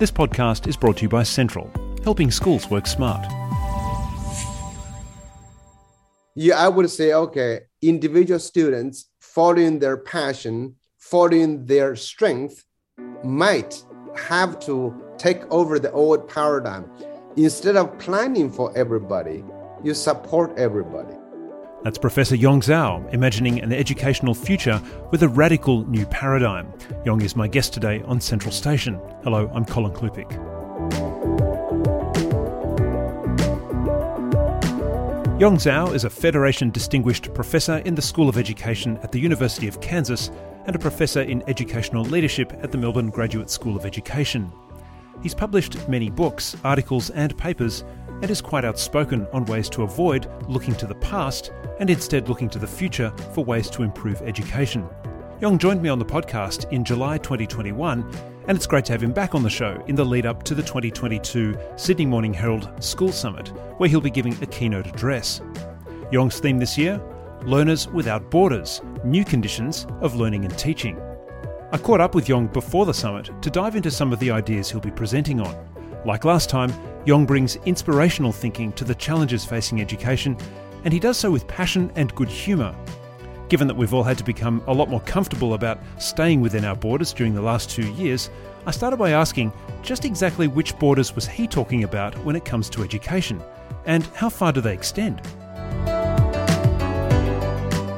This podcast is brought to you by Sentral, helping schools work smart. Yeah, I would say, okay, individual students following their passion, following their strength, might have to take over the old paradigm. Instead of planning for everybody, you support everybody. That's Professor Yong Zhao, imagining an educational future with a radical new paradigm. Yong is my guest today on Sentral Station. Hello, I'm Colin Klupiec. Yong Zhao is a Foundation Distinguished Professor in the School of Education at the University of Kansas and a Professor in Educational Leadership at the Melbourne Graduate School of Education. He's published many books, articles, and papers and is quite outspoken on ways to avoid looking to the past and instead looking to the future for ways to improve education. Yong joined me on the podcast in July 2021, and it's great to have him back on the show in the lead up to the 2022 Sydney Morning Herald School Summit, where he'll be giving a keynote address. Yong's theme this year Learners Without Borders New Conditions of Learning and Teaching. I caught up with Yong before the summit to dive into some of the ideas he'll be presenting on. Like last time, Yong brings inspirational thinking to the challenges facing education, and he does so with passion and good humour. Given that we've all had to become a lot more comfortable about staying within our borders during the last two years, I started by asking just exactly which borders was he talking about when it comes to education, and how far do they extend?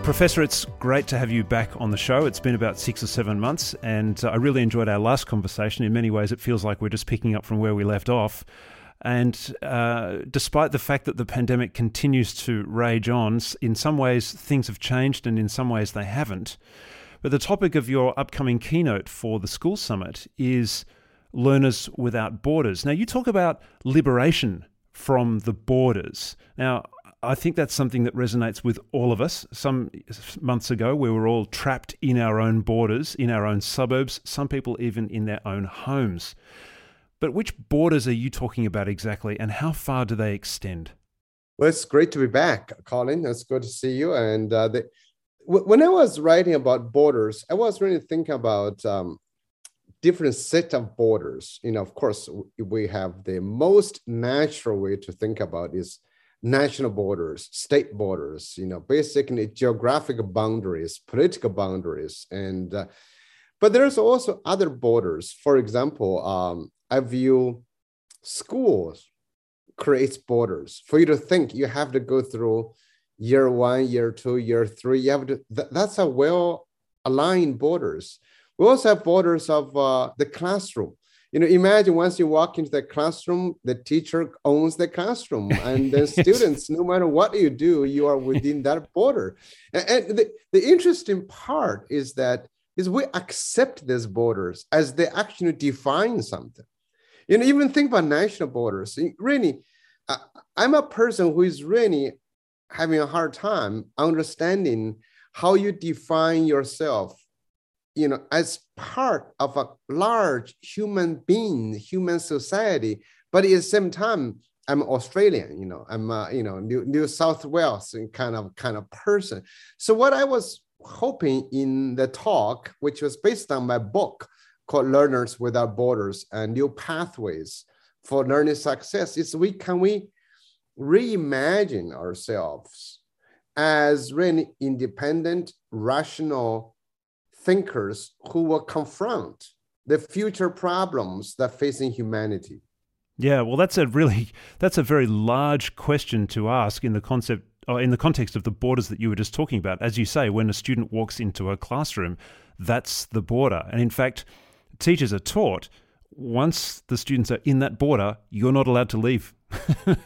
Professor, it's great to have you back on the show. It's been about six or seven months, and I really enjoyed our last conversation. In many ways, it feels like we're just picking up from where we left off. And uh, despite the fact that the pandemic continues to rage on, in some ways things have changed and in some ways they haven't. But the topic of your upcoming keynote for the School Summit is Learners Without Borders. Now, you talk about liberation from the borders. Now, I think that's something that resonates with all of us. Some months ago, we were all trapped in our own borders, in our own suburbs, some people even in their own homes. But which borders are you talking about exactly, and how far do they extend? Well, it's great to be back, Colin. It's good to see you. And uh, the, when I was writing about borders, I was really thinking about um, different set of borders. You know, of course, we have the most natural way to think about is national borders, state borders. You know, basically geographic boundaries, political boundaries, and uh, but there's also other borders. For example, um, I view schools creates borders. For you to think, you have to go through year one, year two, year three. You have to, th- that's a well aligned borders. We also have borders of uh, the classroom. You know, imagine once you walk into the classroom, the teacher owns the classroom, and the students, no matter what you do, you are within that border. And, the, the interesting part is that is we accept these borders as they actually define something. You know, even think about national borders. Really, I'm a person who is really having a hard time understanding how you define yourself, you know, as part of a large human being, human society. But at the same time, I'm Australian, you know, I'm a, you know, New, New South Wales kind of kind of person. So what I was hoping in the talk, which was based on my book, called Learners Without Borders and New Pathways for Learning Success is we can we reimagine ourselves as really independent, rational thinkers who will confront the future problems that facing humanity. Yeah, well, that's a really that's a very large question to ask in the concept or in the context of the borders that you were just talking about. As you say, when a student walks into a classroom, that's the border, and in fact, teachers are taught once the students are in that border, you're not allowed to leave until,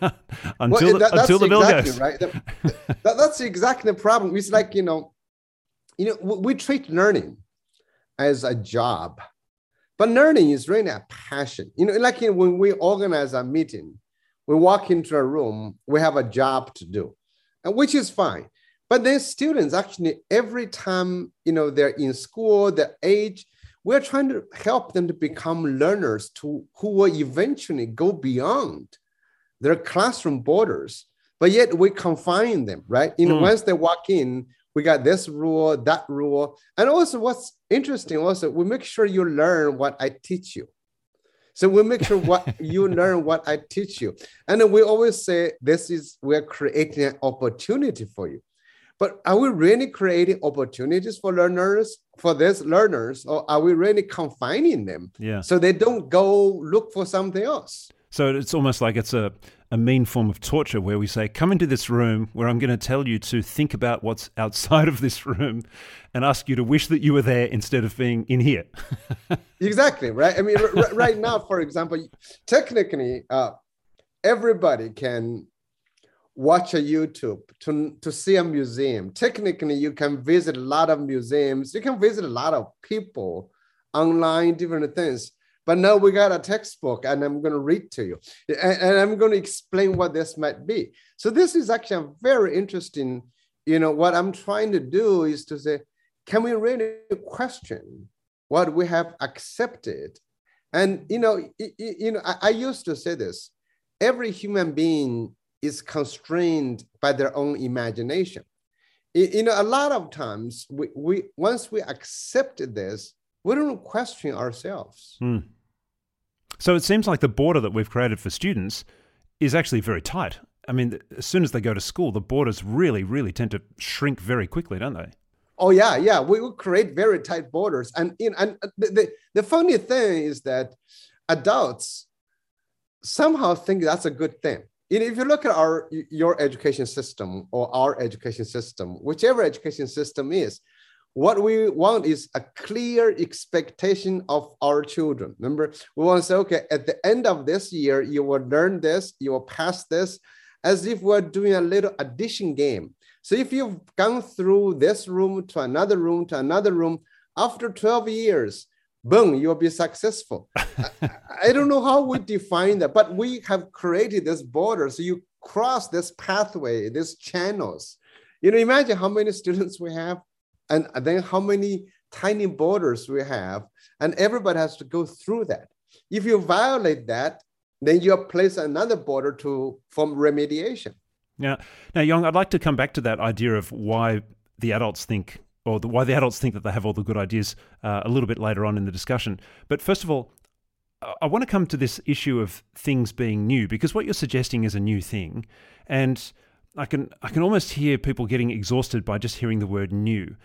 well, that, the, until the exactly goes. Right. That, that's exactly the problem. It's like you know, you know, we treat learning as a job, but learning is really a passion. You know, like when we organize a meeting, we walk into a room, we have a job to do, and which is fine. But then students actually every time you know they're in school, the age we're trying to help them to become learners to who will eventually go beyond their classroom borders but yet we confine them right you know mm. once they walk in we got this rule that rule and also what's interesting also we make sure you learn what i teach you So we make sure what you learn, what I teach you. And then we always say this is we're creating an opportunity for you. But are we really creating opportunities for learners, for these learners, or are we really confining them? Yeah. So they don't go look for something else. So it's almost like it's a, a mean form of torture where we say, come into this room where I'm going to tell you to think about what's outside of this room and ask you to wish that you were there instead of being in here. exactly, right? I mean, r- right now, for example, technically, uh, everybody can watch a YouTube to, to see a museum. Technically, you can visit a lot of museums. You can visit a lot of people online, different things. But now we got a textbook and I'm going to read to you. And, and I'm going to explain what this might be. So this is actually a very interesting, you know, what I'm trying to do is to say, can we really question what we have accepted? And, you know, you know, I, I used to say this, every human being is constrained by their own imagination. You know, a lot of times we, we once we accept this, we don't question ourselves. Mm. So it seems like the border that we've created for students is actually very tight. I mean, as soon as they go to school, the borders really, really tend to shrink very quickly, don't they? Oh yeah, yeah. We will create very tight borders, and in and uh, the, the, the funny thing is that adults somehow think that's a good thing. If you look at our your education system or our education system, whichever education system is, what we want is a clear expectation of our children. Remember, we want to say, okay, at the end of this year, you will learn this, you will pass this, as if we're doing a little addition game. So if you've gone through this room to another room to another room, after 12 years, boom, you'll be successful. I, I don't know how we define that, but we have created this border. So you cross this pathway, these channels. You know, imagine how many students we have and then how many tiny borders we have, and everybody has to go through that. If you violate that, then you place another border to form remediation. Yeah. Now, Yong, I'd like to come back to that idea of why the adults think, or the, why the adults think that they have all the good ideas uh, a little bit later on in the discussion. But first of all, I want to come to this issue of things being new because what you're suggesting is a new thing, and I can I can almost hear people getting exhausted by just hearing the word new.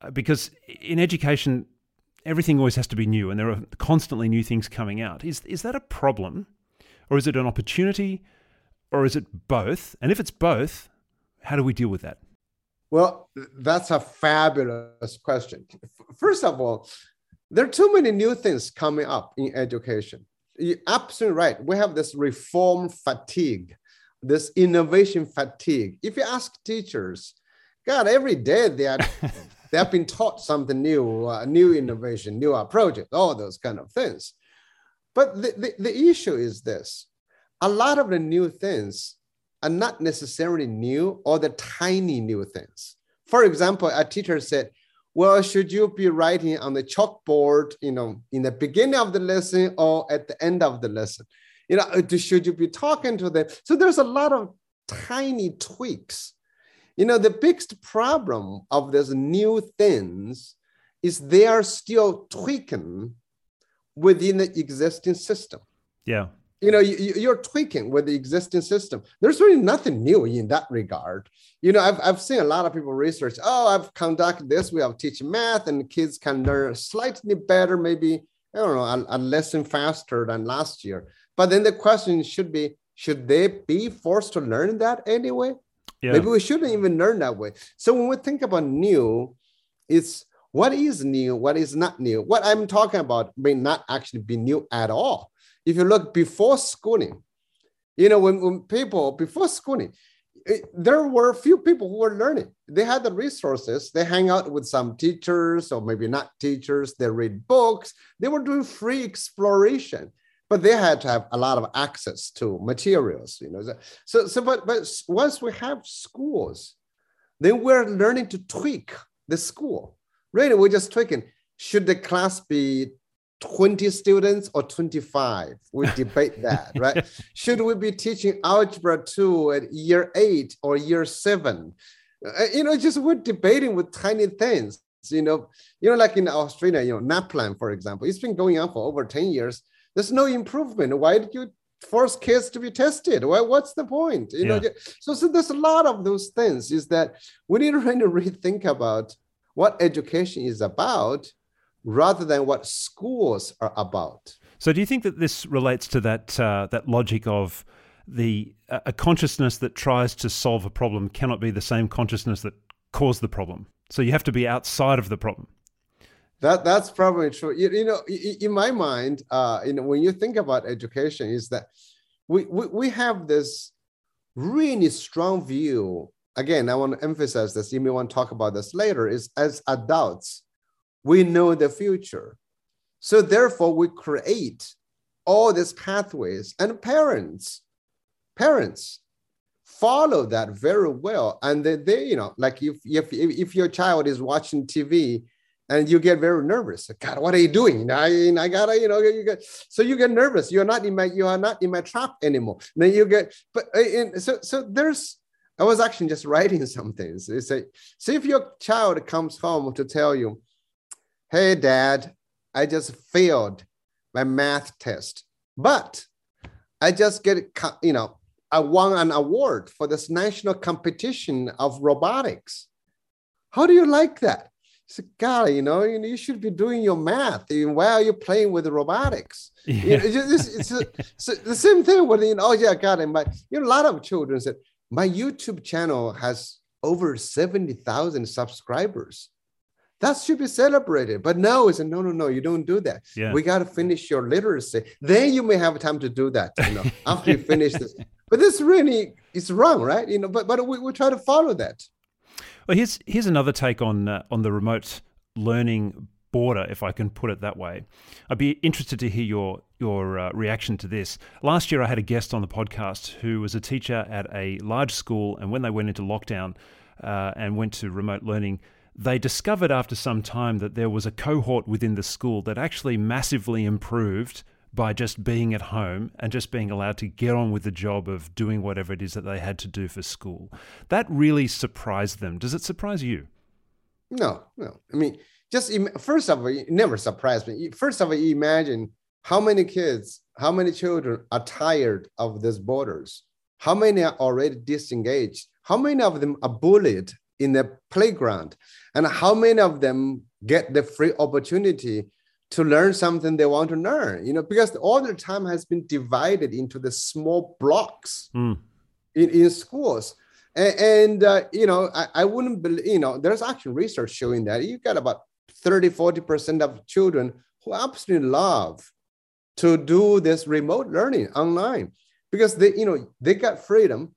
Uh, because in education, everything always has to be new, and there are constantly new things coming out. Is is that a problem, or is it an opportunity, or is it both? And if it's both, how do we deal with that? Well, that's a fabulous question. First of all, there are too many new things coming up in education. You're absolutely right. We have this reform fatigue, this innovation fatigue. If you ask teachers, God, every day they are they have been taught something new, uh, new innovation, new approach, all those kind of things. But the, the, the issue is this a lot of the new things are not necessarily new or the tiny new things. For example, a teacher said, well, should you be writing on the chalkboard, you know, in the beginning of the lesson or at the end of the lesson? You know, should you be talking to them? So there's a lot of tiny tweaks you know, the biggest problem of these new things is they are still tweaking within the existing system. Yeah. You know, you, are tweaking with the existing system. There's really nothing new in that regard. You know, I've, I've seen a lot of people research, oh, I've conducted this, we have teach math, and kids can learn slightly better, maybe, I don't know, a, a lesson faster than last year. But then the question should be, should they be forced to learn that anyway? Yeah. Maybe we shouldn't even learn that way. So when we think about new, it's what is new, what is not new. What I'm talking about may not actually be new at all. If you look before schooling, you know, when, when people before schooling, it, there were few people who were learning. They had the resources. They hang out with some teachers or maybe not teachers. They read books. They were doing free exploration but they had to have a lot of access to materials you know. So so but but once we have schools then we're learning to tweak the school. Really we're just tweaking. Should the class be 20 students or 25 we debate that right? Should we be teaching algebra 2 at year 8 or year 7 uh, you know just we're debating with tiny things you know. You know like in australia you know naplan for example it's been going on for over 10 years there's no improvement. Why did you force kids to be tested? Well, what's the point? You yeah. know, so, so there's a lot of those things. Is that we need to really rethink about what education is about rather than what schools are about. So, do you think that this relates to that uh, that logic of the uh, a consciousness that tries to solve a problem cannot be the same consciousness that caused the problem? So, you have to be outside of the problem. That that's probably true. You, you know, in my mind, uh, you know, when you think about education, is that we, we we have this really strong view. Again, I want to emphasize this. You may want to talk about this later. Is as adults, we know the future, so therefore we create all these pathways, and parents, parents follow that very well, and they, they you know, like if if if your child is watching TV and you get very nervous. God, what are you doing? I, I gotta, you know, you get so you get nervous. You're not in my, you are not in my trap anymore. And then you get, but uh, and so so there's. I was actually just writing some things. They say, see if your child comes home to tell you, "Hey, Dad, I just failed my math test, but I just get, you know, I won an award for this national competition of robotics." How do you like that? So, God, you know, you, you should be doing your math. Why are you playing with robotics? Yeah. You know, it's, it's, it's, it's, the same thing with, you know, oh, yeah, God, and my, you know, a lot of children said, my YouTube channel has over 70,000 subscribers. That should be celebrated. But no, it's a no, no, no, you don't do that. Yeah. We got to finish your literacy. Then you may have time to do that, you know, after you finish this. But this really is wrong, right? You know, but, but we, we try to follow that. Well, here's here's another take on uh, on the remote learning border, if I can put it that way. I'd be interested to hear your your uh, reaction to this. Last year, I had a guest on the podcast who was a teacher at a large school, and when they went into lockdown uh, and went to remote learning, they discovered after some time that there was a cohort within the school that actually massively improved by just being at home and just being allowed to get on with the job of doing whatever it is that they had to do for school. That really surprised them. Does it surprise you? No, no. I mean, just first of all, it never surprised me. First of all, imagine how many kids, how many children are tired of these borders? How many are already disengaged? How many of them are bullied in the playground? And how many of them get the free opportunity to learn something they want to learn you know because all their time has been divided into the small blocks mm. in, in schools. And, and uh, you know I, I wouldn't believe you know there's actually research showing that you got about 30 40% of children who absolutely love to do this remote learning online because they you know they got freedom.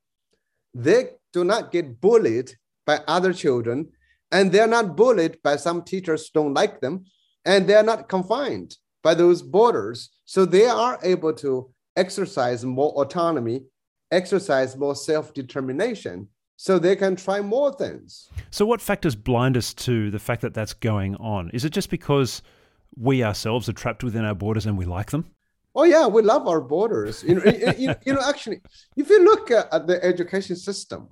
They do not get bullied by other children and they're not bullied by some teachers don't like them and they're not confined by those borders. So they are able to exercise more autonomy, exercise more self determination, so they can try more things. So, what factors blind us to the fact that that's going on? Is it just because we ourselves are trapped within our borders and we like them? Oh yeah, we love our borders. You know, you, you know, actually, if you look at the education system,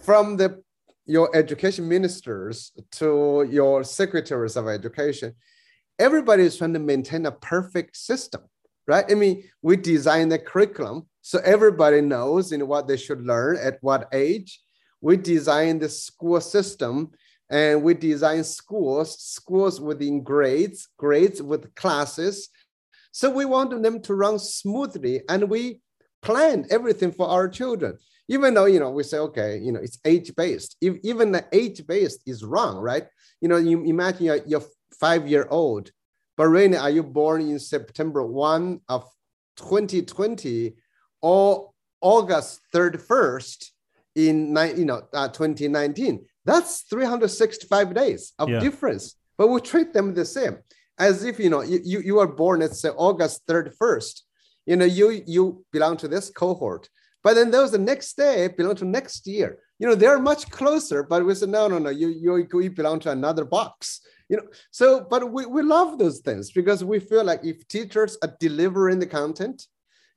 from the your education ministers to your secretaries of education, everybody is trying to maintain a perfect system, right? I mean, we design the curriculum so everybody knows in what they should learn at what age. We design the school system and we design schools, schools within grades, grades with classes. So we want them to run smoothly and we plan everything for our children even though you know we say okay you know it's age based if even the age based is wrong right? You know you imagine your, your five year old but really are you born in september 1 of 2020 or august 31st in you know uh, 2019 that's 365 days of yeah. difference but we treat them the same. As if you know you, you, are born at say august 31st you know you you belong to this cohort but then those the next day belong to next year. You know, they're much closer, but we said, no, no, no, you, you, you belong to another box. You know, so but we, we love those things because we feel like if teachers are delivering the content,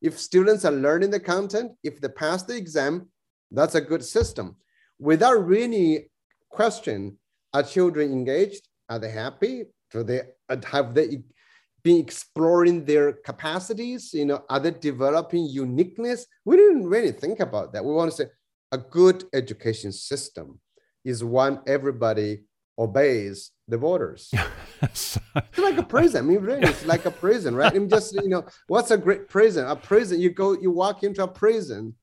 if students are learning the content, if they pass the exam, that's a good system. Without really question, are children engaged? Are they happy? Do they have they been exploring their capacities? You know, are they developing uniqueness? We didn't really think about that. We want to say a good education system is one everybody obeys the borders. it's like a prison. I mean, really, it's like a prison, right? I mean, just you know, what's a great prison? A prison. You go, you walk into a prison,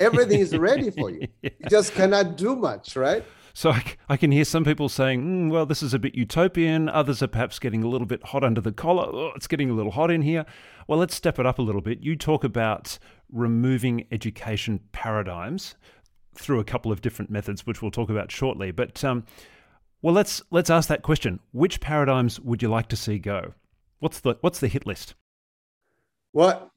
everything is ready for you. You just cannot do much, right? So I, I can hear some people saying, mm, well, this is a bit utopian. Others are perhaps getting a little bit hot under the collar. Oh, it's getting a little hot in here. Well, let's step it up a little bit. You talk about removing education paradigms through a couple of different methods, which we'll talk about shortly. But um, well, let's let's ask that question. Which paradigms would you like to see go? What's the what's the hit list? Well,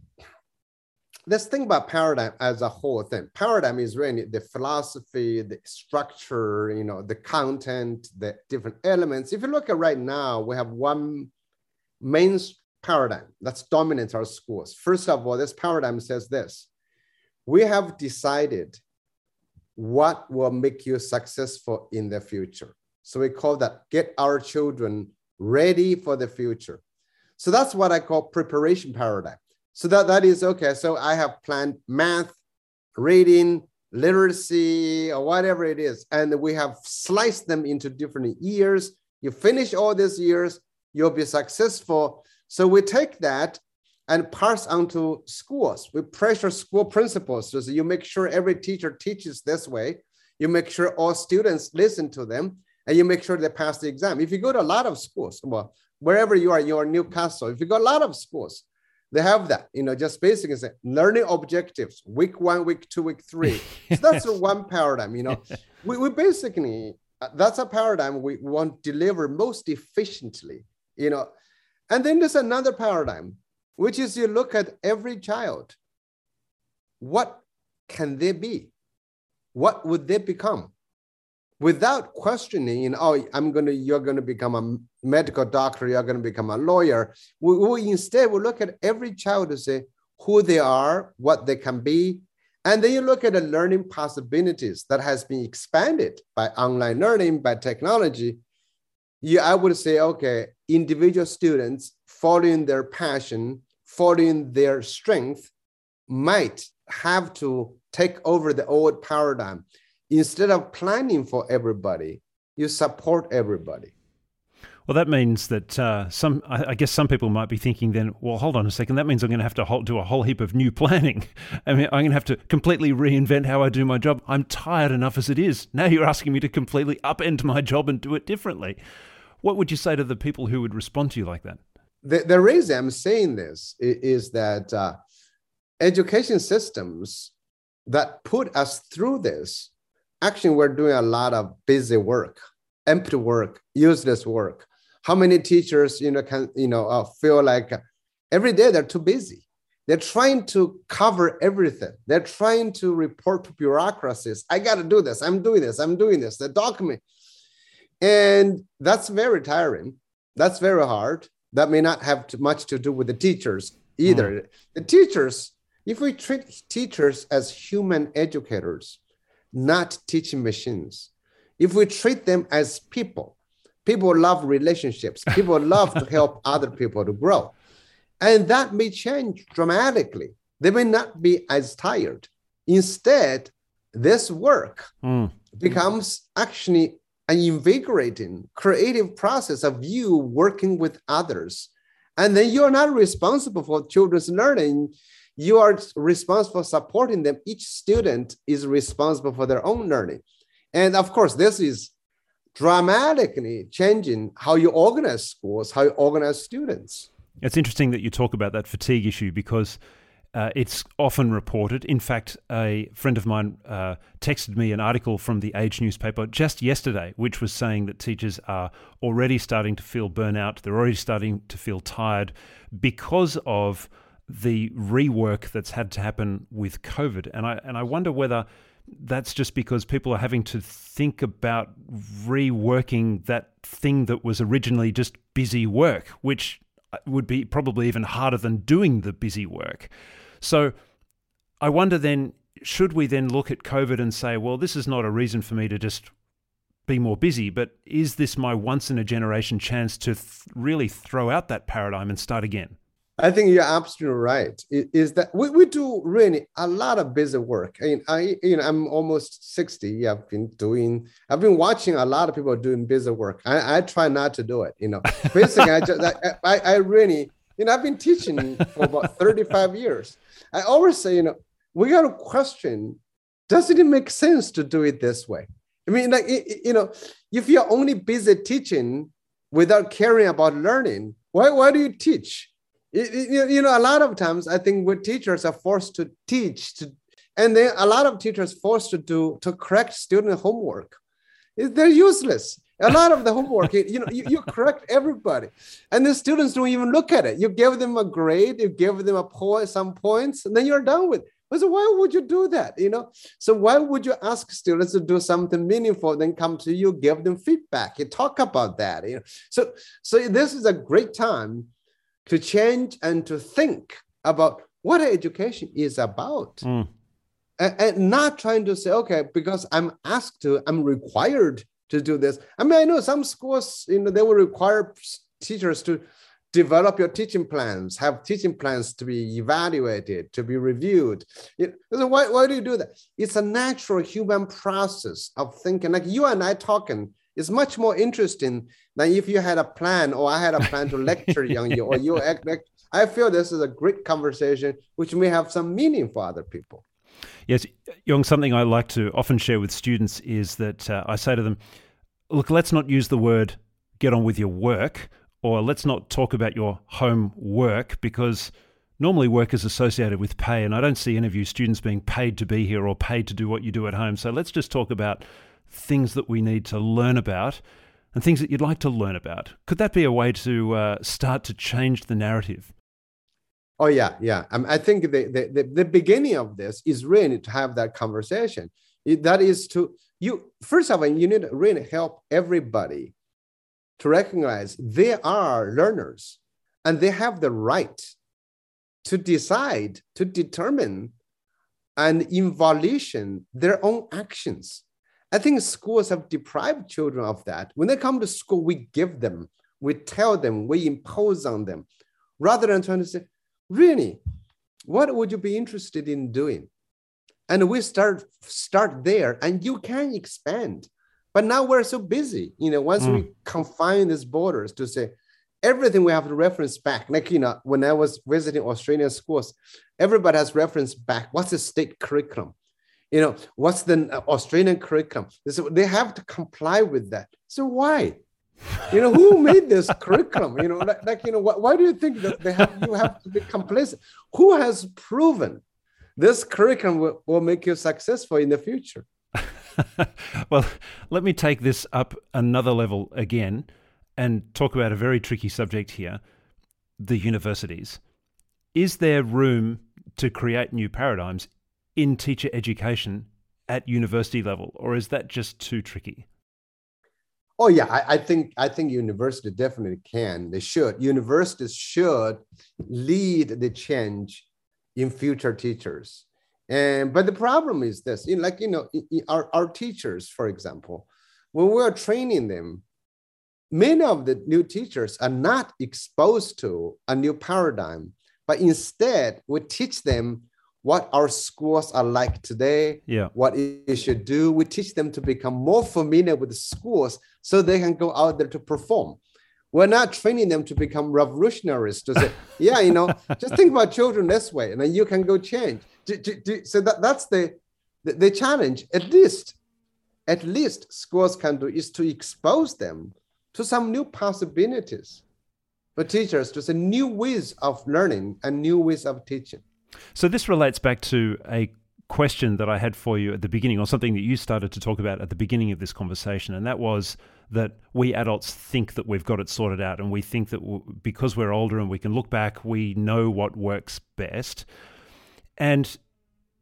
let's think about paradigm as a whole thing. Paradigm is really the philosophy, the structure, you know, the content, the different elements. If you look at right now, we have one main paradigm that's dominates our schools. First of all, this paradigm says this: we have decided what will make you successful in the future. So we call that get our children ready for the future. So that's what I call preparation paradigm. So that, that is okay. So I have planned math, reading, literacy, or whatever it is. And we have sliced them into different years. You finish all these years, you'll be successful. So we take that and pass on to schools. We pressure school principals. So you make sure every teacher teaches this way. You make sure all students listen to them and you make sure they pass the exam. If you go to a lot of schools, well, wherever you are, you're Newcastle, if you go a lot of schools, they have that, you know, just basically say learning objectives, week one, week two, week three. So that's one paradigm, you know. we, we basically, uh, that's a paradigm we want to deliver most efficiently, you know. And then there's another paradigm which is you look at every child. What can they be? What would they become? Without questioning, you know, oh, I'm gonna, you're gonna become a medical doctor, you're gonna become a lawyer. We, we instead we look at every child to say who they are, what they can be, and then you look at the learning possibilities that has been expanded by online learning, by technology. You, I would say, okay, individual students following their passion following their strength might have to take over the old paradigm. Instead of planning for everybody, you support everybody. Well, that means that uh, some, I guess some people might be thinking then, well, hold on a second, that means I'm going to have to do a whole heap of new planning. I mean, I'm going to have to completely reinvent how I do my job. I'm tired enough as it is. Now you're asking me to completely upend my job and do it differently. What would you say to the people who would respond to you like that? the, the reason I'm saying this is, that uh, education systems that put us through this, actually, we're doing a lot of busy work, empty work, useless work. How many teachers, you know, can you know uh, feel like every day they're too busy? They're trying to cover everything. They're trying to report to bureaucracies. I got to do this. I'm doing this. I'm doing this. The document, and that's very tiring. That's very hard that may not have much to do with the teachers either. Mm. The teachers, if we treat teachers as human educators, not teaching machines, if we treat them as people, people love relationships, people love to help other people to grow. And that may change dramatically. They may not be as tired. Instead, this work mm. becomes actually an invigorating, creative process of you working with others. And then you're not responsible for children's learning. You are responsible for supporting them. Each student is responsible for their own learning. And of course, this is dramatically changing how you organize schools, how you organize students. It's interesting that you talk about that fatigue issue because uh, it's often reported. In fact, a friend of mine uh, texted me an article from the Age newspaper just yesterday, which was saying that teachers are already starting to feel burnout. They're already starting to feel tired because of the rework that's had to happen with COVID. And I and I wonder whether that's just because people are having to think about reworking that thing that was originally just busy work, which uh, would be probably even harder than doing the busy work. So I wonder then, should we then look at COVID and say, well, this is not a reason for me to just be more busy, but is this my once in a generation chance to th- really throw out that paradigm and start again? I think you're absolutely right. Is that we, we do really a lot of busy work. I mean, I you know I'm almost 60. I've been doing I've been watching a lot of people doing busy work. I, I try not to do it. You know, basically I just I, I really you know I've been teaching for about 35 years. I always say you know we got to question does it make sense to do it this way? I mean, like you know, if you're only busy teaching without caring about learning, why why do you teach? You know, a lot of times I think we teachers are forced to teach, to, and then a lot of teachers forced to do to correct student homework. They're useless. A lot of the homework, you know, you, you correct everybody, and the students don't even look at it. You give them a grade, you give them a point, some points, and then you're done with. It. So why would you do that? You know, so why would you ask students to do something meaningful, then come to you, give them feedback, you talk about that. You know, so so this is a great time to change and to think about what education is about. Mm. And, and, not trying to say, okay, because I'm asked to, I'm required to do this. I mean, I know some schools, you know, they will require teachers to develop your teaching plans, have teaching plans to be evaluated, to be reviewed. It, so why, why do you do that? It's a natural human process of thinking. Like you and I talking, it's much more interesting than if you had a plan or I had a plan to lecture on you or you act like I feel this is a great conversation which may have some meaning for other people. Yes, Yong, something I like to often share with students is that uh, I say to them, look, let's not use the word get on with your work or let's not talk about your home work because normally work is associated with pay and I don't see any of you students being paid to be here or paid to do what you do at home. So let's just talk about things that we need to learn about and things that you'd like to learn about. Could that be a way to uh, start to change the narrative? Oh yeah, yeah. Um, I think the, the, the, the, beginning of this is really to have that conversation. It, that is to you first of all, you need to really help everybody to recognize they are learners and they have the right to decide, to determine, and in volition their own actions. I think schools have deprived children of that. When they come to school, we give them, we tell them, we impose on them, rather than trying to say, really, what would you be interested in doing? And we start start there, and you can expand. But now we're so busy, you know. Once mm. we confine these borders to say everything, we have to reference back. Like you know, when I was visiting Australian schools, everybody has reference back. What's the state curriculum? You know, what's the uh, Australian curriculum? So they have to comply with that. So why? You know, who made this curriculum? You know, like, like you know, why, why, do you think that they have you have to be complacent Who has proven this curriculum will, will make you successful in the future? well, let me take this up another level again and talk about a very tricky subject here the universities. Is there room to create new paradigms in teacher education at university level, or is that just too tricky? Oh yeah, I, I, think I think university definitely can. They should. Universities should lead the change in future teachers. And but the problem is this: in like you know, our, our teachers, for example, when we're training them, many of the new teachers are not exposed to a new paradigm, but instead we teach them what our schools are like today, yeah. what you should do. We teach them to become more familiar with the schools so they can go out there to perform. We're not training them to become revolutionaries to say, yeah, you know, just think about children this way, and then you can go change. So that, that's the, the, the challenge. At least, at least schools can do is to expose them to some new possibilities for teachers to say new ways of learning and new ways of teaching. So this relates back to a question that I had for you at the beginning, or something that you started to talk about at the beginning of this conversation, and that was that we adults think that we've got it sorted out, and we think that because we're older and we can look back, we know what works best. And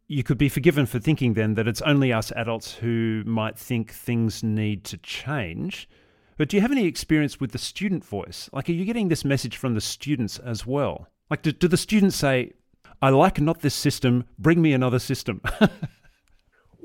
you could be forgiven for thinking then that it's only us adults who might think things need to change. But do you have any experience with the student voice? Like, are you getting this message from the students as well? Like, do, do the students say, I like not this system. Bring me another system.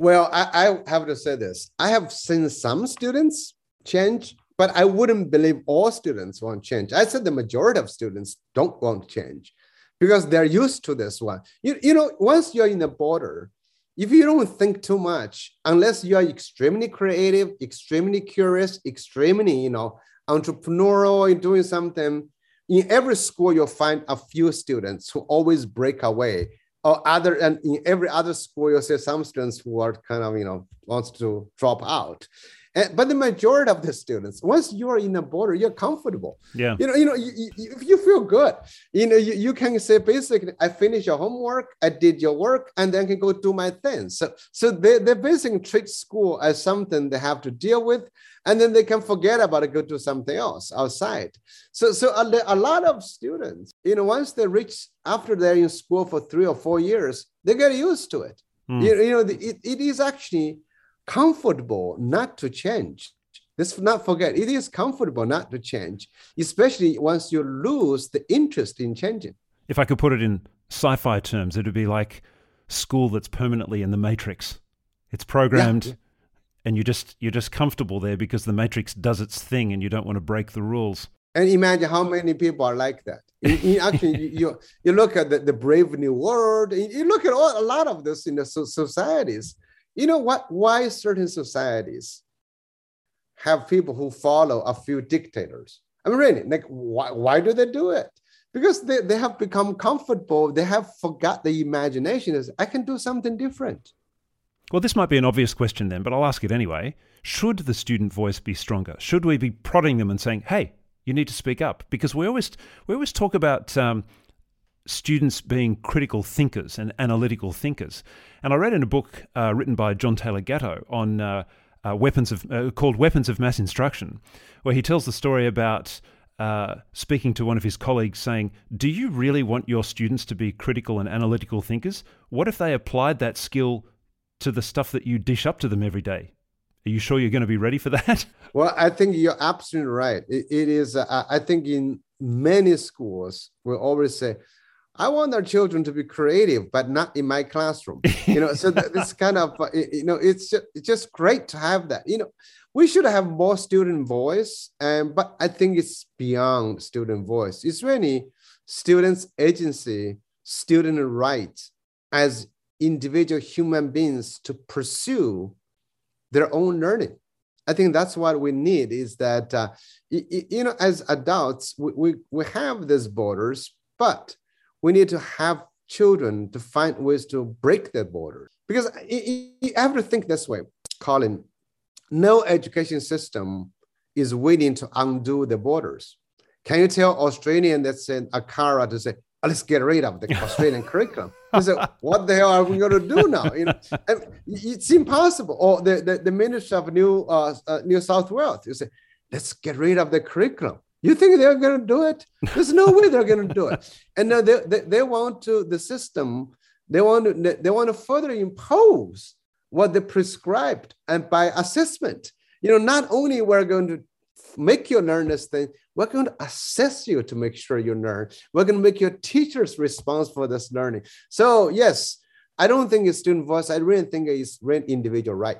Well, I, I have to say this. I have seen some students change, but I wouldn't believe all students want change. I said the majority of students don't want change because they're used to this one. You, you know, once you're in the border, if you don't think too much, unless you are extremely creative, extremely curious, extremely, you know, entrepreneurial in doing something, in every school you'll find a few students who always break away or other and in every other school you'll see some students who are kind of you know wants to drop out and, but the majority of the students, once you are in a border, you're comfortable. Yeah. You know, you know, you, you, you feel good. You know, you, you can say basically, I finished your homework, I did your work, and then I can go do my thing. So, so they, they basically treat school as something they have to deal with, and then they can forget about it, go do something else outside. So, so a, a lot of students, you know, once they reach after they're in school for three or four years, they get used to it. Mm. You, you know, it, it is actually comfortable not to change. Let's not forget, it is comfortable not to change, especially once you lose the interest in changing. If I could put it in sci fi terms, it would be like school that's permanently in the matrix. It's programmed. Yeah. And you just you're just comfortable there because the matrix does its thing, and you don't want to break the rules. And imagine how many people are like that. In, in actually, you you look at the, the Brave New World. You look at all, a lot of this in the societies you know what? Why certain societies have people who follow a few dictators? I mean, really, like, why, why do they do it? Because they, they have become comfortable. They have forgot the imagination is, I can do something different. Well, this might be an obvious question then, but I'll ask it anyway. Should the student voice be stronger? Should we be prodding them and saying, hey, you need to speak up? Because we always, we always talk about um, students being critical thinkers and analytical thinkers. And I read in a book uh, written by John Taylor Gatto on uh, uh, weapons of uh, called Weapons of Mass Instruction, where he tells the story about uh, speaking to one of his colleagues, saying, "Do you really want your students to be critical and analytical thinkers? What if they applied that skill to the stuff that you dish up to them every day?" Are you sure you're going to be ready for that? Well, I think you're absolutely right. it, it is. Uh, I think in many schools we always say, I want our children to be creative, but not in my classroom. You know, so this kind of, uh, you know, it's just, it's just great to have that. You know, we should have more student voice, and but I think it's beyond student voice. It's really students' agency, student rights as individual human beings to pursue their own learning. I think that's what we need is that, uh, you know, as adults, we, we, we have these borders, but we need to have children to find ways to break that border. Because you have to think this way, Colin. No education system is willing to undo the borders. Can you tell Australian that's in ACARA to say, let's get rid of the Australian curriculum? They say, what the hell are we going to do now? You know, it's impossible. Or the, the, the Minister of New, uh, uh, New South Wales, you say, let's get rid of the curriculum. You think they're going to do it? There's no way they're going to do it. And now they, they, they want to, the system, they want to, they want to further impose what they prescribed and by assessment. You know, not only we're going to make you learn this thing, we're going to assess you to make sure you learn. We're going to make your teachers responsible for this learning. So, yes, I don't think it's student voice. I really think it's individual right.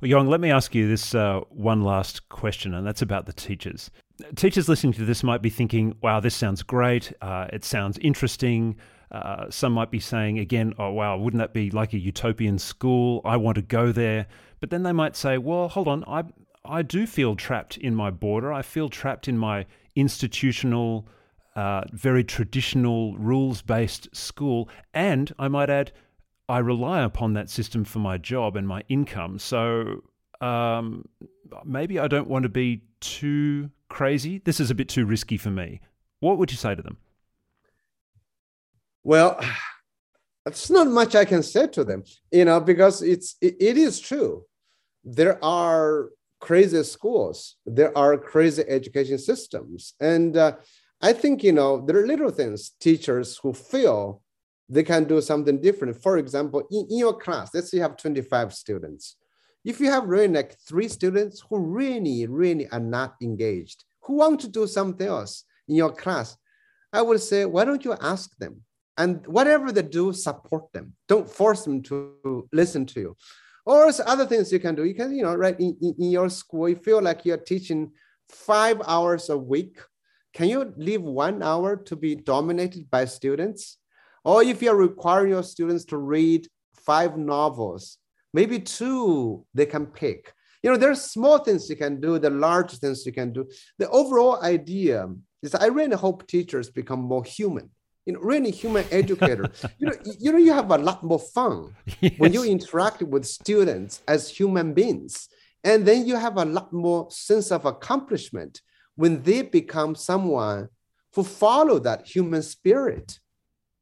Well, Yong, let me ask you this uh, one last question, and that's about the teachers. Teachers listening to this might be thinking, wow, this sounds great. Uh, it sounds interesting. Uh, some might be saying again, oh, wow, wouldn't that be like a utopian school? I want to go there. But then they might say, well, hold on, I, I do feel trapped in my border. I feel trapped in my institutional, uh, very traditional, rules based school. And I might add, I rely upon that system for my job and my income. So um, maybe I don't want to be too crazy. This is a bit too risky for me. What would you say to them? Well, it's not much I can say to them, you know, because it's it, it is true. There are crazy schools, there are crazy education systems, and uh, I think you know there are little things teachers who feel they can do something different. For example, in, in your class, let's say you have 25 students. If you have really like three students who really, really are not engaged, who want to do something else in your class, I would say, why don't you ask them? and whatever they do, support them. Don't force them to listen to you. Or other things you can do. You can, you know, right in, in your school, you feel like you're teaching five hours a week. Can you leave one hour to be dominated by students? Or if you're requiring your students to read five novels, maybe two they can pick. You know, there's small things you can do, the large things you can do. The overall idea is I really hope teachers become more human you know, really human educator. you know, you know, you have a lot more fun yes. when you interact with students as human beings, and then you have a lot more sense of accomplishment when they become someone who follow that human spirit.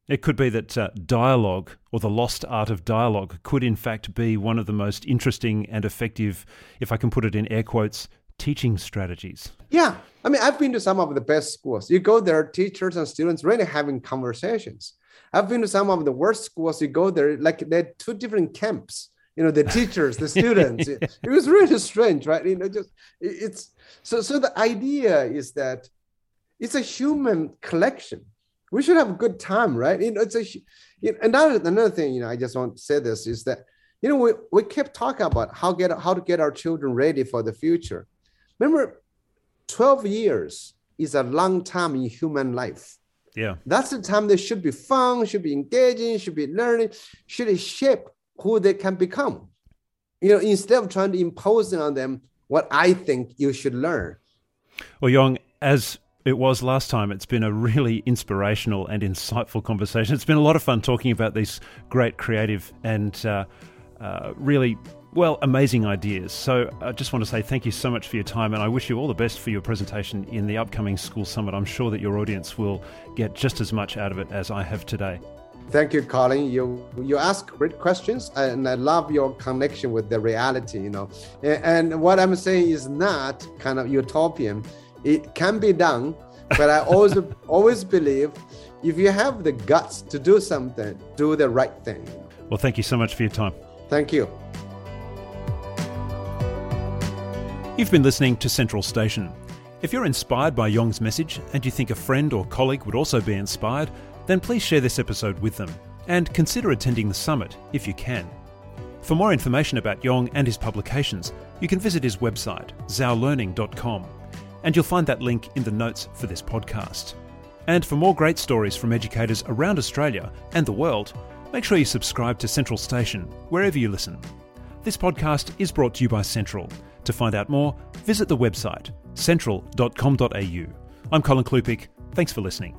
It could be that uh, dialogue or the lost art of dialogue could, in fact, be one of the most interesting and effective, if I can put it in air quotes, teaching strategies. Yeah. I mean, I've been to some of the best schools. You go there, teachers and students really having conversations. I've been to some of the worst schools. You go there, like they're two different camps. You know, the teachers, the students. it, it, was really strange, right? You know, just it's so. So the idea is that it's a human collection. We should have a good time, right? You know, it's a. You know, another another thing. You know, I just want to say this is that you know we, we kept talking about how get how to get our children ready for the future Remember, 12 years is a long time in human life. Yeah. That's the time they should be fun, should be engaging, should be learning, should shape who they can become. You know, instead of trying to impose on them what I think you should learn. Well, Yong, as it was last time. It's been a really inspirational and insightful conversation. It's been a lot of fun talking about these great creative and uh, uh, really well, amazing ideas. So I just want to say thank you so much for your time, and I wish you all the best for your presentation in the upcoming School Summit. I'm sure that your audience will get just as much out of it as I have today. Thank you, Colin. You you ask great questions, and I love your connection with the reality. You know, and what I'm saying is not kind of utopian. It can be done, but I always always believe if you have the guts to do something, do the right thing. Well, thank you so much for your time. Thank you. You've been listening to Sentral Station. If you're inspired by Yong's message and you think a friend or colleague would also be inspired, then please share this episode with them and consider attending the summit if you can. For more information about Yong and his publications, you can visit his website, zhaolearning.com, and you'll find that link in the notes for this podcast. And for more great stories from educators around Australia and the world, make sure you subscribe to Sentral Station wherever you listen. This podcast is brought to you by Sentral to find out more, visit the website sentral.com.au. I'm Colin Klupiec. Thanks for listening.